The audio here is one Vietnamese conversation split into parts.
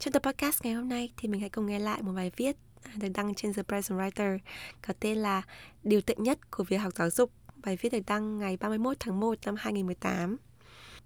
Trong tập podcast ngày hôm nay thì mình hãy cùng nghe lại một bài viết được đăng trên The Present Writer có tên là Điều tệ nhất của việc học giáo dục. Bài viết được đăng ngày 31 tháng 1 năm 2018.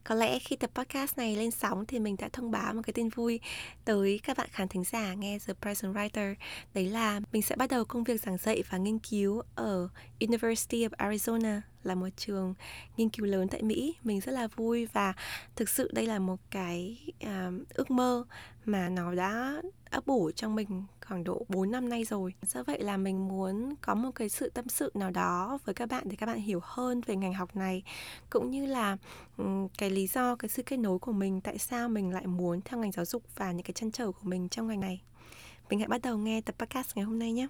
Có lẽ khi tập podcast này lên sóng thì mình đã thông báo một cái tin vui tới các bạn khán thính giả nghe The Present Writer. Đấy là mình sẽ bắt đầu công việc giảng dạy và nghiên cứu ở University of Arizona là một trường nghiên cứu lớn tại Mỹ. Mình rất là vui và thực sự đây là một cái uh, ước mơ mà nó đã ấp ủ trong mình khoảng độ 4 năm nay rồi. Do vậy là mình muốn có một cái sự tâm sự nào đó với các bạn để các bạn hiểu hơn về ngành học này cũng như là um, cái lý do cái sự kết nối của mình tại sao mình lại muốn theo ngành giáo dục và những cái chân trở của mình trong ngành này. Mình hãy bắt đầu nghe tập podcast ngày hôm nay nhé.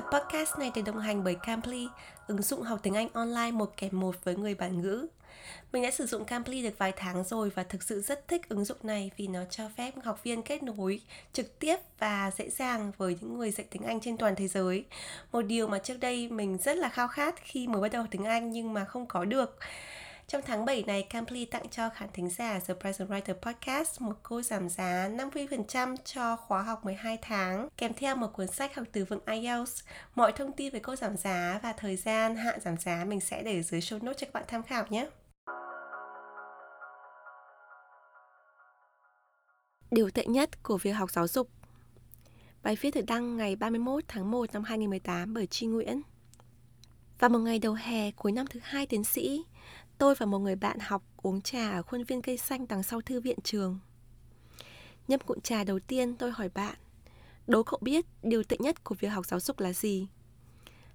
Tập podcast này được đồng hành bởi Camply, ứng dụng học tiếng Anh online một kèm một với người bản ngữ. Mình đã sử dụng Camply được vài tháng rồi và thực sự rất thích ứng dụng này vì nó cho phép học viên kết nối trực tiếp và dễ dàng với những người dạy tiếng Anh trên toàn thế giới. Một điều mà trước đây mình rất là khao khát khi mới bắt đầu tiếng Anh nhưng mà không có được. Trong tháng 7 này, Camply tặng cho khán thính giả The Present Writer Podcast một cô giảm giá 50% cho khóa học 12 tháng, kèm theo một cuốn sách học từ vựng IELTS. Mọi thông tin về cô giảm giá và thời gian hạn giảm giá mình sẽ để dưới show notes cho các bạn tham khảo nhé. Điều tệ nhất của việc học giáo dục Bài viết được đăng ngày 31 tháng 1 năm 2018 bởi Tri Nguyễn. Vào một ngày đầu hè cuối năm thứ hai tiến sĩ, tôi và một người bạn học uống trà ở khuôn viên cây xanh đằng sau thư viện trường. Nhấp cụm trà đầu tiên tôi hỏi bạn, đố cậu biết điều tệ nhất của việc học giáo dục là gì?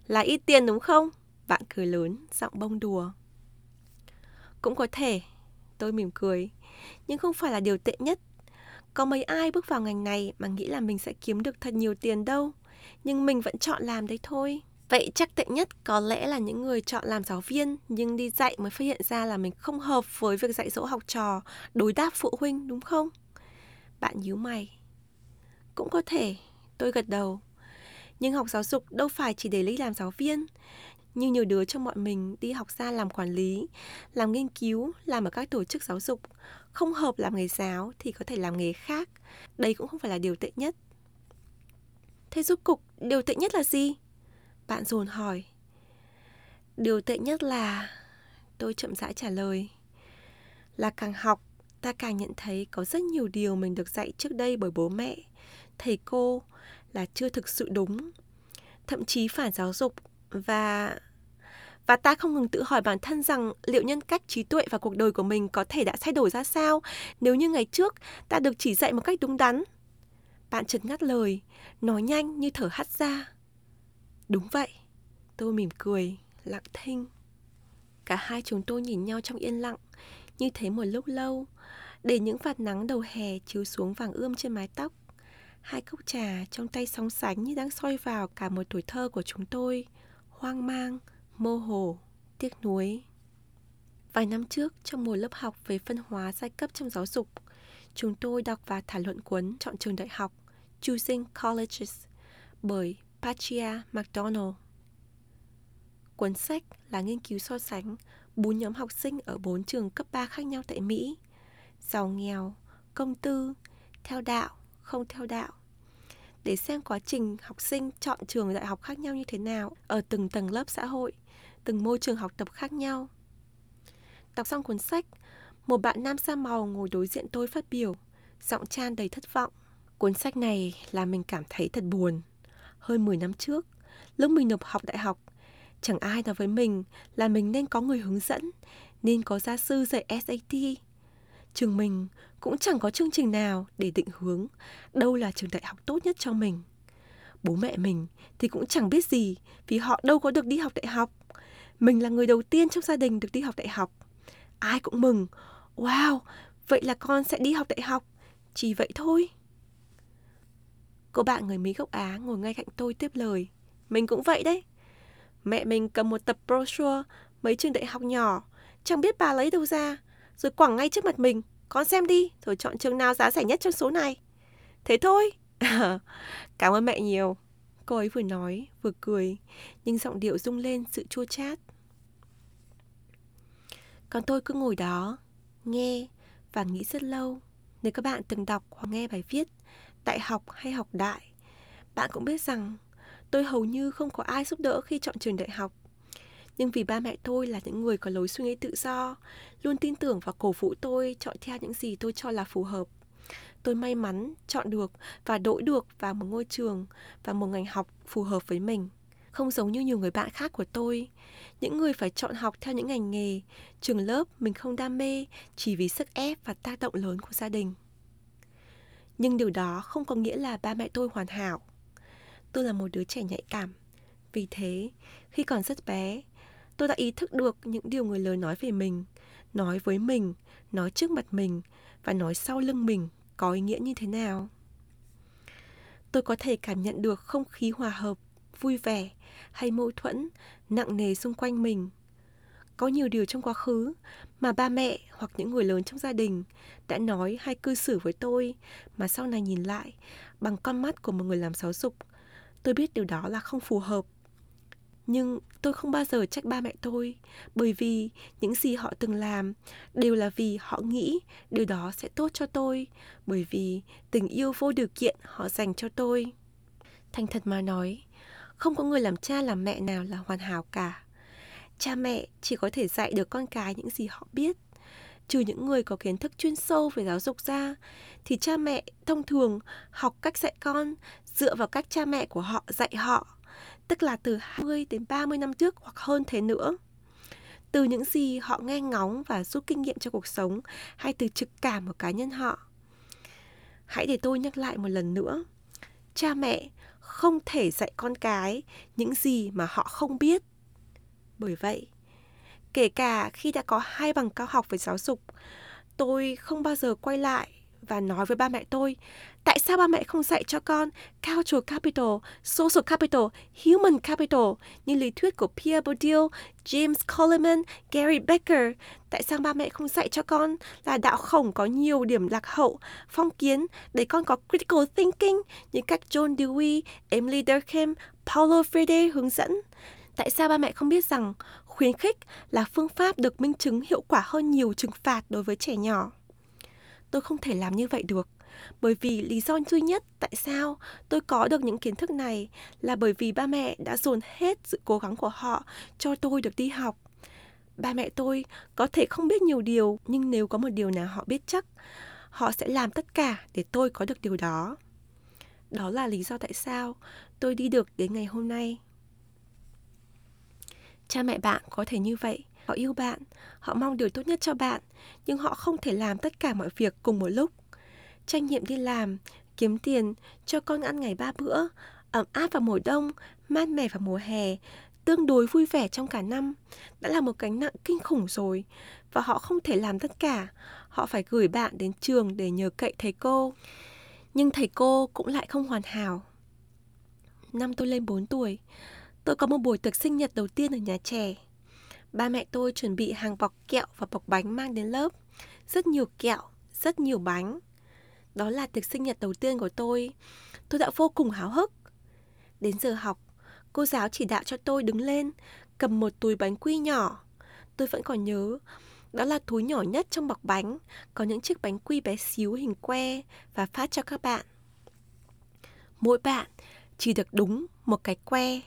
Là ít tiền đúng không? Bạn cười lớn, giọng bông đùa. Cũng có thể, tôi mỉm cười, nhưng không phải là điều tệ nhất. Có mấy ai bước vào ngành này mà nghĩ là mình sẽ kiếm được thật nhiều tiền đâu, nhưng mình vẫn chọn làm đấy thôi. Vậy chắc tệ nhất có lẽ là những người chọn làm giáo viên nhưng đi dạy mới phát hiện ra là mình không hợp với việc dạy dỗ học trò, đối đáp phụ huynh đúng không? Bạn nhíu mày. Cũng có thể, tôi gật đầu. Nhưng học giáo dục đâu phải chỉ để lấy làm giáo viên. Như nhiều đứa trong bọn mình đi học ra làm quản lý, làm nghiên cứu, làm ở các tổ chức giáo dục. Không hợp làm nghề giáo thì có thể làm nghề khác. Đây cũng không phải là điều tệ nhất. Thế giúp cục, điều tệ nhất là gì? Bạn dồn hỏi Điều tệ nhất là Tôi chậm rãi trả lời Là càng học Ta càng nhận thấy có rất nhiều điều mình được dạy trước đây bởi bố mẹ Thầy cô Là chưa thực sự đúng Thậm chí phản giáo dục Và và ta không ngừng tự hỏi bản thân rằng liệu nhân cách trí tuệ và cuộc đời của mình có thể đã thay đổi ra sao nếu như ngày trước ta được chỉ dạy một cách đúng đắn. Bạn chợt ngắt lời, nói nhanh như thở hắt ra. Đúng vậy, tôi mỉm cười, lặng thinh. Cả hai chúng tôi nhìn nhau trong yên lặng, như thế một lúc lâu, để những vạt nắng đầu hè chiếu xuống vàng ươm trên mái tóc. Hai cốc trà trong tay sóng sánh như đang soi vào cả một tuổi thơ của chúng tôi, hoang mang, mơ hồ, tiếc nuối. Vài năm trước, trong một lớp học về phân hóa giai cấp trong giáo dục, chúng tôi đọc và thảo luận cuốn chọn trường đại học Choosing Colleges bởi Patricia McDonald. Cuốn sách là nghiên cứu so sánh bốn nhóm học sinh ở bốn trường cấp 3 khác nhau tại Mỹ. Giàu nghèo, công tư, theo đạo, không theo đạo. Để xem quá trình học sinh chọn trường đại học khác nhau như thế nào ở từng tầng lớp xã hội, từng môi trường học tập khác nhau. Đọc xong cuốn sách, một bạn nam da màu ngồi đối diện tôi phát biểu, giọng tràn đầy thất vọng. Cuốn sách này làm mình cảm thấy thật buồn hơn 10 năm trước, lúc mình nộp học đại học, chẳng ai nói với mình là mình nên có người hướng dẫn, nên có gia sư dạy SAT. Trường mình cũng chẳng có chương trình nào để định hướng đâu là trường đại học tốt nhất cho mình. Bố mẹ mình thì cũng chẳng biết gì vì họ đâu có được đi học đại học. Mình là người đầu tiên trong gia đình được đi học đại học. Ai cũng mừng. Wow, vậy là con sẽ đi học đại học. Chỉ vậy thôi. Cô bạn người Mỹ gốc Á ngồi ngay cạnh tôi tiếp lời. Mình cũng vậy đấy. Mẹ mình cầm một tập brochure mấy trường đại học nhỏ, chẳng biết bà lấy đâu ra, rồi quẳng ngay trước mặt mình. Con xem đi, rồi chọn trường nào giá rẻ nhất trong số này. Thế thôi. Cảm ơn mẹ nhiều. Cô ấy vừa nói, vừa cười, nhưng giọng điệu rung lên sự chua chát. Còn tôi cứ ngồi đó, nghe và nghĩ rất lâu. Nếu các bạn từng đọc hoặc nghe bài viết đại học hay học đại, bạn cũng biết rằng tôi hầu như không có ai giúp đỡ khi chọn trường đại học. Nhưng vì ba mẹ tôi là những người có lối suy nghĩ tự do, luôn tin tưởng và cổ vũ tôi chọn theo những gì tôi cho là phù hợp. Tôi may mắn chọn được và đổi được vào một ngôi trường và một ngành học phù hợp với mình. Không giống như nhiều người bạn khác của tôi, những người phải chọn học theo những ngành nghề, trường lớp mình không đam mê chỉ vì sức ép và tác động lớn của gia đình. Nhưng điều đó không có nghĩa là ba mẹ tôi hoàn hảo. Tôi là một đứa trẻ nhạy cảm. Vì thế, khi còn rất bé, tôi đã ý thức được những điều người lớn nói về mình, nói với mình, nói trước mặt mình và nói sau lưng mình có ý nghĩa như thế nào. Tôi có thể cảm nhận được không khí hòa hợp, vui vẻ hay mâu thuẫn nặng nề xung quanh mình. Có nhiều điều trong quá khứ mà ba mẹ hoặc những người lớn trong gia đình đã nói hay cư xử với tôi mà sau này nhìn lại bằng con mắt của một người làm giáo dục, tôi biết điều đó là không phù hợp. Nhưng tôi không bao giờ trách ba mẹ tôi bởi vì những gì họ từng làm đều là vì họ nghĩ điều đó sẽ tốt cho tôi bởi vì tình yêu vô điều kiện họ dành cho tôi. Thành thật mà nói, không có người làm cha làm mẹ nào là hoàn hảo cả cha mẹ chỉ có thể dạy được con cái những gì họ biết trừ những người có kiến thức chuyên sâu về giáo dục ra, thì cha mẹ thông thường học cách dạy con dựa vào cách cha mẹ của họ dạy họ, tức là từ 20 đến 30 năm trước hoặc hơn thế nữa. Từ những gì họ nghe ngóng và rút kinh nghiệm cho cuộc sống hay từ trực cảm của cá nhân họ. Hãy để tôi nhắc lại một lần nữa. Cha mẹ không thể dạy con cái những gì mà họ không biết. Bởi vậy, kể cả khi đã có hai bằng cao học về giáo dục, tôi không bao giờ quay lại và nói với ba mẹ tôi tại sao ba mẹ không dạy cho con cultural capital, social capital, human capital như lý thuyết của Pierre Bourdieu, James Coleman, Gary Becker. Tại sao ba mẹ không dạy cho con là đạo khổng có nhiều điểm lạc hậu, phong kiến để con có critical thinking như cách John Dewey, Emily Durkheim, Paulo Freire hướng dẫn? Tại sao ba mẹ không biết rằng khuyến khích là phương pháp được minh chứng hiệu quả hơn nhiều trừng phạt đối với trẻ nhỏ? tôi không thể làm như vậy được, bởi vì lý do duy nhất tại sao tôi có được những kiến thức này là bởi vì ba mẹ đã dồn hết sự cố gắng của họ cho tôi được đi học. Ba mẹ tôi có thể không biết nhiều điều, nhưng nếu có một điều nào họ biết chắc, họ sẽ làm tất cả để tôi có được điều đó. Đó là lý do tại sao tôi đi được đến ngày hôm nay cha mẹ bạn có thể như vậy Họ yêu bạn, họ mong điều tốt nhất cho bạn, nhưng họ không thể làm tất cả mọi việc cùng một lúc. Trách nhiệm đi làm, kiếm tiền, cho con ăn ngày ba bữa, ấm áp vào mùa đông, mát mẻ vào mùa hè, tương đối vui vẻ trong cả năm, đã là một gánh nặng kinh khủng rồi. Và họ không thể làm tất cả, họ phải gửi bạn đến trường để nhờ cậy thầy cô. Nhưng thầy cô cũng lại không hoàn hảo. Năm tôi lên 4 tuổi, tôi có một buổi tiệc sinh nhật đầu tiên ở nhà trẻ. Ba mẹ tôi chuẩn bị hàng bọc kẹo và bọc bánh mang đến lớp. Rất nhiều kẹo, rất nhiều bánh. Đó là tiệc sinh nhật đầu tiên của tôi. Tôi đã vô cùng háo hức. Đến giờ học, cô giáo chỉ đạo cho tôi đứng lên, cầm một túi bánh quy nhỏ. Tôi vẫn còn nhớ, đó là túi nhỏ nhất trong bọc bánh, có những chiếc bánh quy bé xíu hình que và phát cho các bạn. Mỗi bạn chỉ được đúng một cái que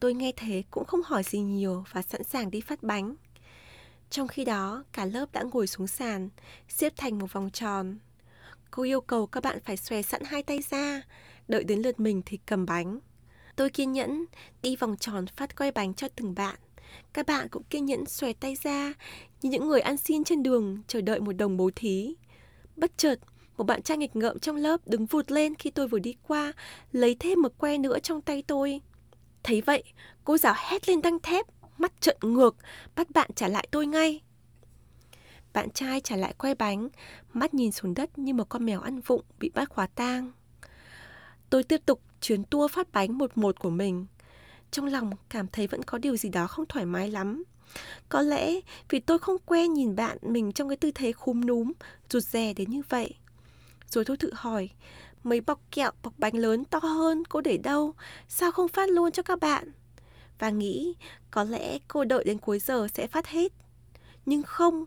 Tôi nghe thế cũng không hỏi gì nhiều và sẵn sàng đi phát bánh. Trong khi đó, cả lớp đã ngồi xuống sàn, xếp thành một vòng tròn. Cô yêu cầu các bạn phải xòe sẵn hai tay ra, đợi đến lượt mình thì cầm bánh. Tôi kiên nhẫn đi vòng tròn phát quay bánh cho từng bạn. Các bạn cũng kiên nhẫn xòe tay ra như những người ăn xin trên đường chờ đợi một đồng bố thí. Bất chợt, một bạn trai nghịch ngợm trong lớp đứng vụt lên khi tôi vừa đi qua, lấy thêm một que nữa trong tay tôi. Thấy vậy, cô giáo hét lên đanh thép, mắt trợn ngược, bắt bạn trả lại tôi ngay. Bạn trai trả lại que bánh, mắt nhìn xuống đất như một con mèo ăn vụng bị bắt khóa tang. Tôi tiếp tục chuyến tour phát bánh một một của mình. Trong lòng cảm thấy vẫn có điều gì đó không thoải mái lắm. Có lẽ vì tôi không quen nhìn bạn mình trong cái tư thế khúm núm, rụt rè đến như vậy. Rồi tôi tự hỏi, mấy bọc kẹo, bọc bánh lớn to hơn cô để đâu? Sao không phát luôn cho các bạn? Và nghĩ có lẽ cô đợi đến cuối giờ sẽ phát hết. Nhưng không,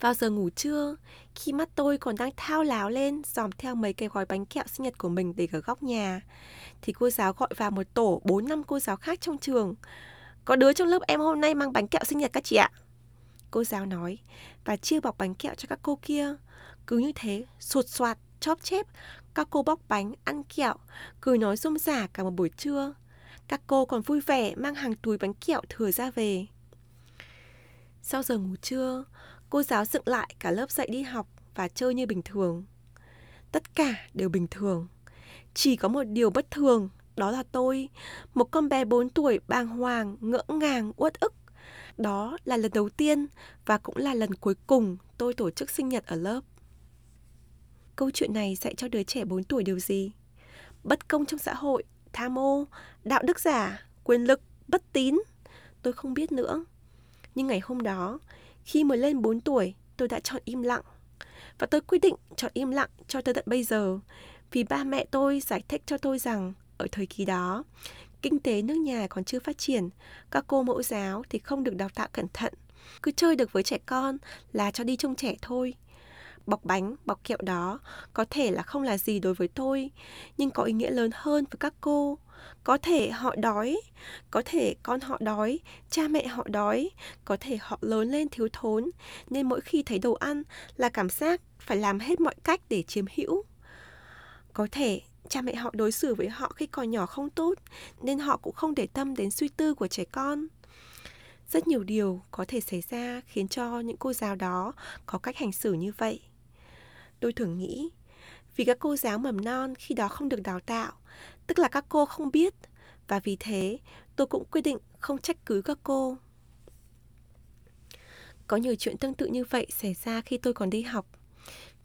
vào giờ ngủ trưa, khi mắt tôi còn đang thao láo lên dòm theo mấy cái gói bánh kẹo sinh nhật của mình để ở góc nhà, thì cô giáo gọi vào một tổ 4 năm cô giáo khác trong trường. Có đứa trong lớp em hôm nay mang bánh kẹo sinh nhật các chị ạ. Cô giáo nói và chia bọc bánh kẹo cho các cô kia. Cứ như thế, sụt soạt, chóp chép, các cô bóc bánh, ăn kẹo, cười nói rôm rả cả một buổi trưa. Các cô còn vui vẻ mang hàng túi bánh kẹo thừa ra về. Sau giờ ngủ trưa, cô giáo dựng lại cả lớp dạy đi học và chơi như bình thường. Tất cả đều bình thường. Chỉ có một điều bất thường, đó là tôi, một con bé 4 tuổi bàng hoàng, ngỡ ngàng, uất ức. Đó là lần đầu tiên và cũng là lần cuối cùng tôi tổ chức sinh nhật ở lớp. Câu chuyện này dạy cho đứa trẻ 4 tuổi điều gì? Bất công trong xã hội, tham ô, đạo đức giả, quyền lực, bất tín. Tôi không biết nữa. Nhưng ngày hôm đó, khi mới lên 4 tuổi, tôi đã chọn im lặng. Và tôi quyết định chọn im lặng cho tới tận bây giờ vì ba mẹ tôi giải thích cho tôi rằng ở thời kỳ đó, kinh tế nước nhà còn chưa phát triển, các cô mẫu giáo thì không được đào tạo cẩn thận. Cứ chơi được với trẻ con là cho đi trông trẻ thôi bọc bánh, bọc kẹo đó có thể là không là gì đối với tôi, nhưng có ý nghĩa lớn hơn với các cô. Có thể họ đói, có thể con họ đói, cha mẹ họ đói, có thể họ lớn lên thiếu thốn, nên mỗi khi thấy đồ ăn là cảm giác phải làm hết mọi cách để chiếm hữu. Có thể cha mẹ họ đối xử với họ khi còn nhỏ không tốt, nên họ cũng không để tâm đến suy tư của trẻ con rất nhiều điều có thể xảy ra khiến cho những cô giáo đó có cách hành xử như vậy tôi thường nghĩ. Vì các cô giáo mầm non khi đó không được đào tạo, tức là các cô không biết, và vì thế tôi cũng quyết định không trách cứ các cô. Có nhiều chuyện tương tự như vậy xảy ra khi tôi còn đi học.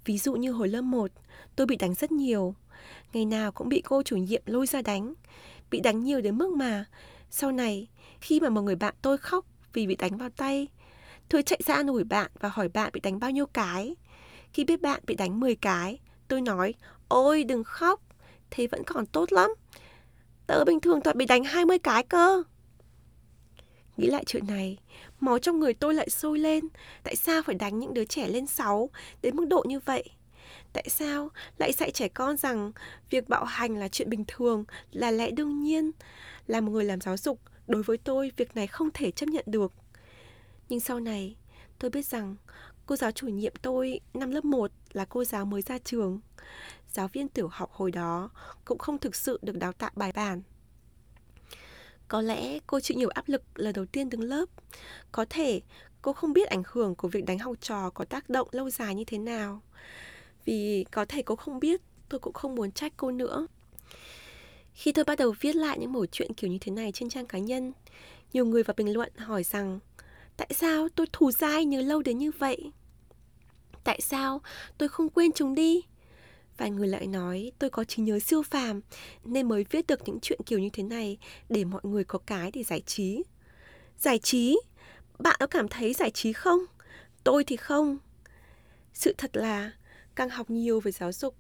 Ví dụ như hồi lớp 1 tôi bị đánh rất nhiều. Ngày nào cũng bị cô chủ nhiệm lôi ra đánh, bị đánh nhiều đến mức mà sau này khi mà một người bạn tôi khóc vì bị đánh vào tay tôi chạy ra an ủi bạn và hỏi bạn bị đánh bao nhiêu cái khi biết bạn bị đánh 10 cái, tôi nói, ôi đừng khóc, thế vẫn còn tốt lắm. Tớ bình thường toàn bị đánh 20 cái cơ. Nghĩ lại chuyện này, máu trong người tôi lại sôi lên. Tại sao phải đánh những đứa trẻ lên 6 đến mức độ như vậy? Tại sao lại dạy trẻ con rằng việc bạo hành là chuyện bình thường, là lẽ đương nhiên? Là một người làm giáo dục, đối với tôi việc này không thể chấp nhận được. Nhưng sau này, tôi biết rằng Cô giáo chủ nhiệm tôi năm lớp 1 là cô giáo mới ra trường. Giáo viên tiểu học hồi đó cũng không thực sự được đào tạo bài bản. Có lẽ cô chịu nhiều áp lực lần đầu tiên đứng lớp. Có thể cô không biết ảnh hưởng của việc đánh học trò có tác động lâu dài như thế nào. Vì có thể cô không biết, tôi cũng không muốn trách cô nữa. Khi tôi bắt đầu viết lại những mẩu chuyện kiểu như thế này trên trang cá nhân, nhiều người vào bình luận hỏi rằng tại sao tôi thù dai nhớ lâu đến như vậy? Tại sao tôi không quên chúng đi? Vài người lại nói tôi có trí nhớ siêu phàm nên mới viết được những chuyện kiểu như thế này để mọi người có cái để giải trí. Giải trí? Bạn có cảm thấy giải trí không? Tôi thì không. Sự thật là càng học nhiều về giáo dục,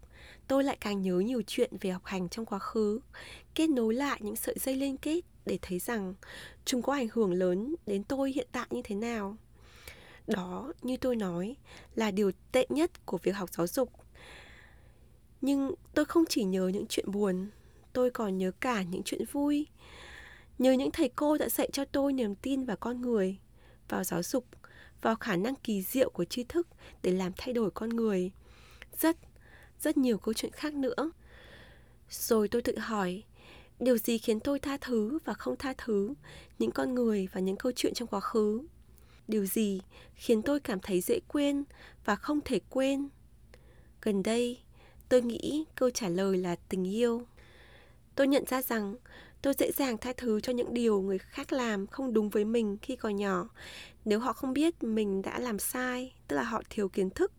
tôi lại càng nhớ nhiều chuyện về học hành trong quá khứ, kết nối lại những sợi dây liên kết để thấy rằng chúng có ảnh hưởng lớn đến tôi hiện tại như thế nào. Đó, như tôi nói, là điều tệ nhất của việc học giáo dục. Nhưng tôi không chỉ nhớ những chuyện buồn, tôi còn nhớ cả những chuyện vui. Nhớ những thầy cô đã dạy cho tôi niềm tin vào con người, vào giáo dục, vào khả năng kỳ diệu của tri thức để làm thay đổi con người. Rất, rất nhiều câu chuyện khác nữa. Rồi tôi tự hỏi, điều gì khiến tôi tha thứ và không tha thứ những con người và những câu chuyện trong quá khứ? Điều gì khiến tôi cảm thấy dễ quên và không thể quên? Gần đây tôi nghĩ câu trả lời là tình yêu. Tôi nhận ra rằng Tôi dễ dàng tha thứ cho những điều người khác làm không đúng với mình khi còn nhỏ. Nếu họ không biết mình đã làm sai, tức là họ thiếu kiến thức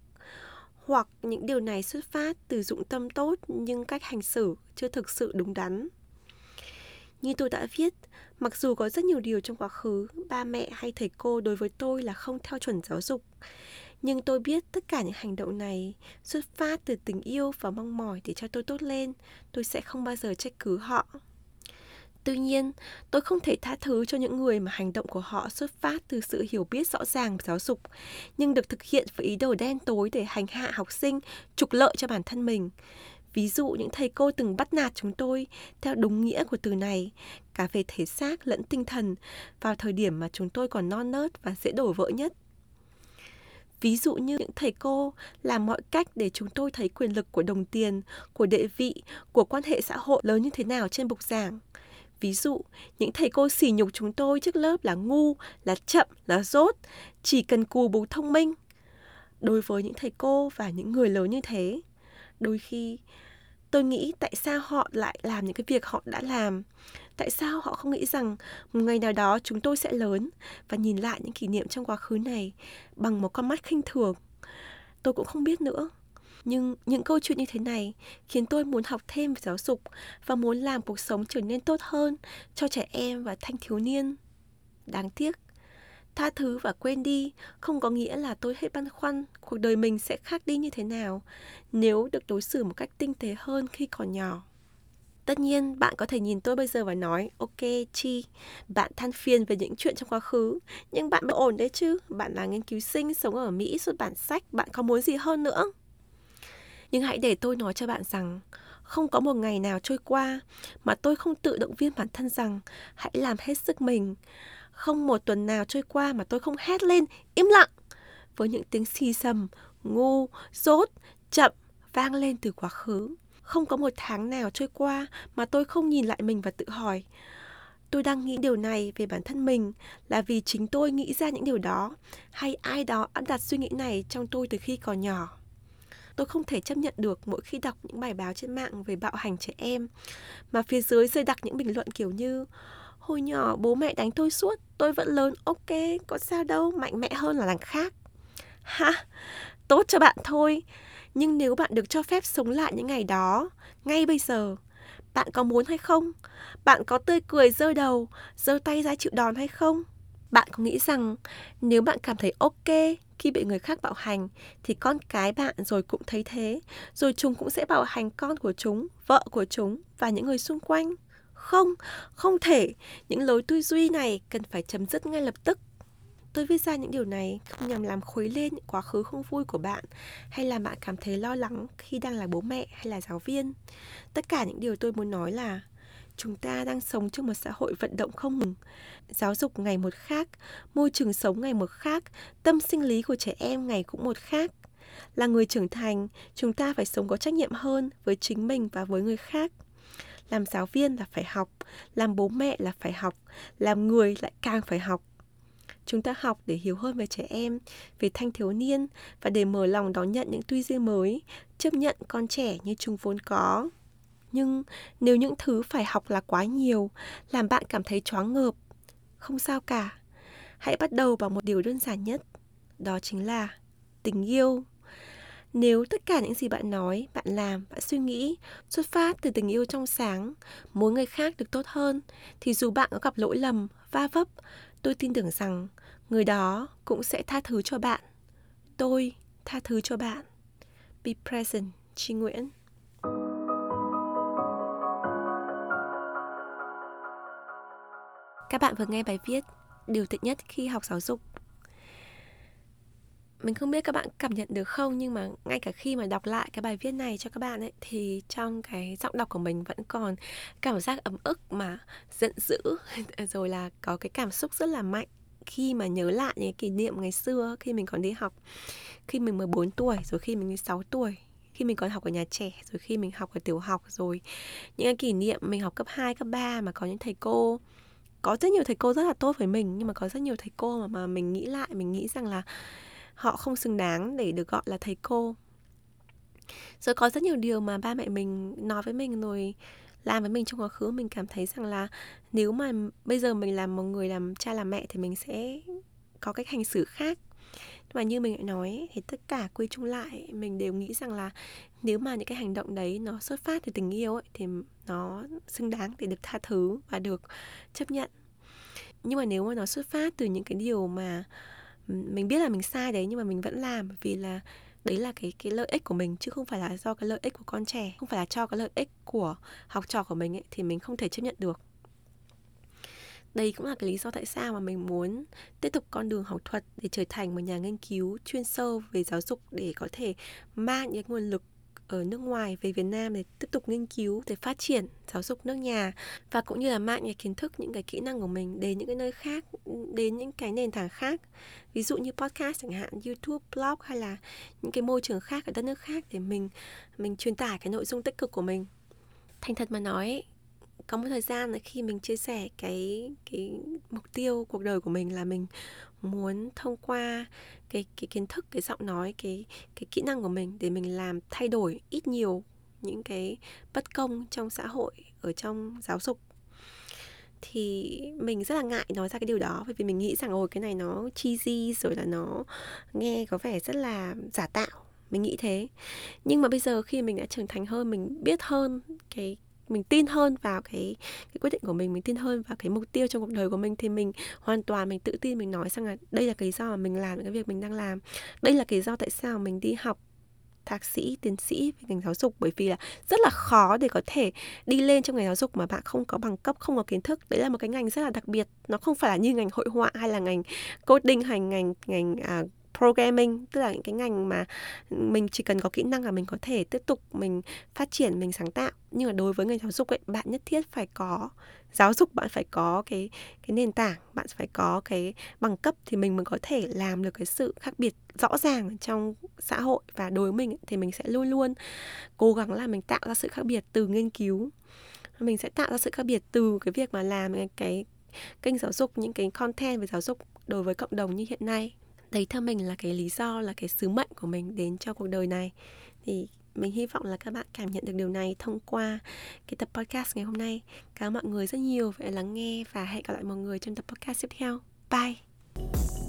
hoặc những điều này xuất phát từ dụng tâm tốt nhưng cách hành xử chưa thực sự đúng đắn. Như tôi đã viết, mặc dù có rất nhiều điều trong quá khứ, ba mẹ hay thầy cô đối với tôi là không theo chuẩn giáo dục, nhưng tôi biết tất cả những hành động này xuất phát từ tình yêu và mong mỏi để cho tôi tốt lên, tôi sẽ không bao giờ trách cứ họ. Tuy nhiên, tôi không thể tha thứ cho những người mà hành động của họ xuất phát từ sự hiểu biết rõ ràng giáo dục, nhưng được thực hiện với ý đồ đen tối để hành hạ học sinh, trục lợi cho bản thân mình. Ví dụ những thầy cô từng bắt nạt chúng tôi theo đúng nghĩa của từ này, cả về thể xác lẫn tinh thần, vào thời điểm mà chúng tôi còn non nớt và dễ đổ vỡ nhất. Ví dụ như những thầy cô làm mọi cách để chúng tôi thấy quyền lực của đồng tiền, của địa vị, của quan hệ xã hội lớn như thế nào trên bục giảng. Ví dụ, những thầy cô sỉ nhục chúng tôi trước lớp là ngu, là chậm, là dốt, chỉ cần cù bù thông minh. Đối với những thầy cô và những người lớn như thế, đôi khi tôi nghĩ tại sao họ lại làm những cái việc họ đã làm? Tại sao họ không nghĩ rằng một ngày nào đó chúng tôi sẽ lớn và nhìn lại những kỷ niệm trong quá khứ này bằng một con mắt khinh thường? Tôi cũng không biết nữa. Nhưng những câu chuyện như thế này khiến tôi muốn học thêm về giáo dục và muốn làm cuộc sống trở nên tốt hơn cho trẻ em và thanh thiếu niên. Đáng tiếc, tha thứ và quên đi không có nghĩa là tôi hết băn khoăn cuộc đời mình sẽ khác đi như thế nào nếu được đối xử một cách tinh tế hơn khi còn nhỏ. Tất nhiên, bạn có thể nhìn tôi bây giờ và nói, ok, Chi, bạn than phiền về những chuyện trong quá khứ, nhưng bạn vẫn ổn đấy chứ, bạn là nghiên cứu sinh, sống ở Mỹ, xuất bản sách, bạn có muốn gì hơn nữa? Nhưng hãy để tôi nói cho bạn rằng, không có một ngày nào trôi qua mà tôi không tự động viên bản thân rằng hãy làm hết sức mình. Không một tuần nào trôi qua mà tôi không hét lên, im lặng, với những tiếng xì sầm, ngu, dốt, chậm vang lên từ quá khứ. Không có một tháng nào trôi qua mà tôi không nhìn lại mình và tự hỏi, tôi đang nghĩ điều này về bản thân mình là vì chính tôi nghĩ ra những điều đó hay ai đó áp đặt suy nghĩ này trong tôi từ khi còn nhỏ tôi không thể chấp nhận được mỗi khi đọc những bài báo trên mạng về bạo hành trẻ em mà phía dưới rơi đặt những bình luận kiểu như hồi nhỏ bố mẹ đánh tôi suốt tôi vẫn lớn ok có sao đâu mạnh mẽ hơn là đằng khác. Ha tốt cho bạn thôi nhưng nếu bạn được cho phép sống lại những ngày đó ngay bây giờ bạn có muốn hay không? Bạn có tươi cười giơ đầu giơ tay ra chịu đòn hay không? Bạn có nghĩ rằng nếu bạn cảm thấy ok khi bị người khác bạo hành thì con cái bạn rồi cũng thấy thế, rồi chúng cũng sẽ bạo hành con của chúng, vợ của chúng và những người xung quanh? Không, không thể. Những lối tư duy này cần phải chấm dứt ngay lập tức. Tôi viết ra những điều này không nhằm làm khuấy lên những quá khứ không vui của bạn hay làm bạn cảm thấy lo lắng khi đang là bố mẹ hay là giáo viên. Tất cả những điều tôi muốn nói là chúng ta đang sống trong một xã hội vận động không ngừng giáo dục ngày một khác môi trường sống ngày một khác tâm sinh lý của trẻ em ngày cũng một khác là người trưởng thành chúng ta phải sống có trách nhiệm hơn với chính mình và với người khác làm giáo viên là phải học làm bố mẹ là phải học làm người lại càng phải học chúng ta học để hiểu hơn về trẻ em về thanh thiếu niên và để mở lòng đón nhận những tư duy mới chấp nhận con trẻ như chúng vốn có nhưng nếu những thứ phải học là quá nhiều, làm bạn cảm thấy choáng ngợp, không sao cả. Hãy bắt đầu bằng một điều đơn giản nhất, đó chính là tình yêu. Nếu tất cả những gì bạn nói, bạn làm, bạn suy nghĩ xuất phát từ tình yêu trong sáng, muốn người khác được tốt hơn, thì dù bạn có gặp lỗi lầm, va vấp, tôi tin tưởng rằng người đó cũng sẽ tha thứ cho bạn. Tôi tha thứ cho bạn. Be present, Chi Nguyễn. Các bạn vừa nghe bài viết Điều tệ nhất khi học giáo dục mình không biết các bạn cảm nhận được không nhưng mà ngay cả khi mà đọc lại cái bài viết này cho các bạn ấy thì trong cái giọng đọc của mình vẫn còn cảm giác ấm ức mà giận dữ. Rồi là có cái cảm xúc rất là mạnh khi mà nhớ lại những kỷ niệm ngày xưa khi mình còn đi học. Khi mình 14 tuổi rồi khi mình 16 tuổi khi mình còn học ở nhà trẻ rồi khi mình học ở tiểu học rồi những cái kỷ niệm mình học cấp 2, cấp 3 mà có những thầy cô có rất nhiều thầy cô rất là tốt với mình nhưng mà có rất nhiều thầy cô mà mà mình nghĩ lại mình nghĩ rằng là họ không xứng đáng để được gọi là thầy cô. Rồi có rất nhiều điều mà ba mẹ mình nói với mình rồi làm với mình trong quá khứ. Mình cảm thấy rằng là nếu mà bây giờ mình làm một người làm cha làm mẹ thì mình sẽ có cách hành xử khác. Nhưng mà như mình đã nói thì tất cả quy chung lại mình đều nghĩ rằng là nếu mà những cái hành động đấy nó xuất phát từ tình yêu ấy, thì nó xứng đáng để được tha thứ và được chấp nhận. Nhưng mà nếu mà nó xuất phát từ những cái điều mà mình biết là mình sai đấy nhưng mà mình vẫn làm vì là đấy là cái cái lợi ích của mình chứ không phải là do cái lợi ích của con trẻ, không phải là cho cái lợi ích của học trò của mình ấy thì mình không thể chấp nhận được. Đây cũng là cái lý do tại sao mà mình muốn tiếp tục con đường học thuật để trở thành một nhà nghiên cứu chuyên sâu về giáo dục để có thể mang những nguồn lực ở nước ngoài về Việt Nam để tiếp tục nghiên cứu, để phát triển giáo dục nước nhà và cũng như là mang những kiến thức, những cái kỹ năng của mình đến những cái nơi khác, đến những cái nền tảng khác. Ví dụ như podcast chẳng hạn, YouTube, blog hay là những cái môi trường khác ở đất nước khác để mình mình truyền tải cái nội dung tích cực của mình. Thành thật mà nói, có một thời gian là khi mình chia sẻ cái cái mục tiêu cuộc đời của mình là mình muốn thông qua cái cái kiến thức, cái giọng nói, cái cái kỹ năng của mình để mình làm thay đổi ít nhiều những cái bất công trong xã hội, ở trong giáo dục. Thì mình rất là ngại nói ra cái điều đó, bởi vì mình nghĩ rằng, ôi, cái này nó cheesy rồi là nó nghe có vẻ rất là giả tạo. Mình nghĩ thế. Nhưng mà bây giờ khi mình đã trưởng thành hơn, mình biết hơn cái mình tin hơn vào cái cái quyết định của mình mình tin hơn vào cái mục tiêu trong cuộc đời của mình thì mình hoàn toàn mình tự tin mình nói rằng là đây là cái lý do mà mình làm cái việc mình đang làm đây là cái lý do tại sao mình đi học thạc sĩ, tiến sĩ về ngành giáo dục bởi vì là rất là khó để có thể đi lên trong ngành giáo dục mà bạn không có bằng cấp, không có kiến thức. Đấy là một cái ngành rất là đặc biệt. Nó không phải là như ngành hội họa hay là ngành coding hay ngành ngành à, programming, tức là những cái ngành mà mình chỉ cần có kỹ năng là mình có thể tiếp tục mình phát triển, mình sáng tạo. Nhưng mà đối với ngành giáo dục ấy, bạn nhất thiết phải có giáo dục, bạn phải có cái cái nền tảng, bạn phải có cái bằng cấp thì mình mới có thể làm được cái sự khác biệt rõ ràng trong xã hội. Và đối với mình thì mình sẽ luôn luôn cố gắng là mình tạo ra sự khác biệt từ nghiên cứu. Mình sẽ tạo ra sự khác biệt từ cái việc mà làm cái kênh giáo dục, những cái content về giáo dục đối với cộng đồng như hiện nay đấy theo mình là cái lý do, là cái sứ mệnh của mình đến cho cuộc đời này. Thì mình hy vọng là các bạn cảm nhận được điều này thông qua cái tập podcast ngày hôm nay. Cảm ơn mọi người rất nhiều về lắng nghe và hẹn gặp lại mọi người trong tập podcast tiếp theo. Bye!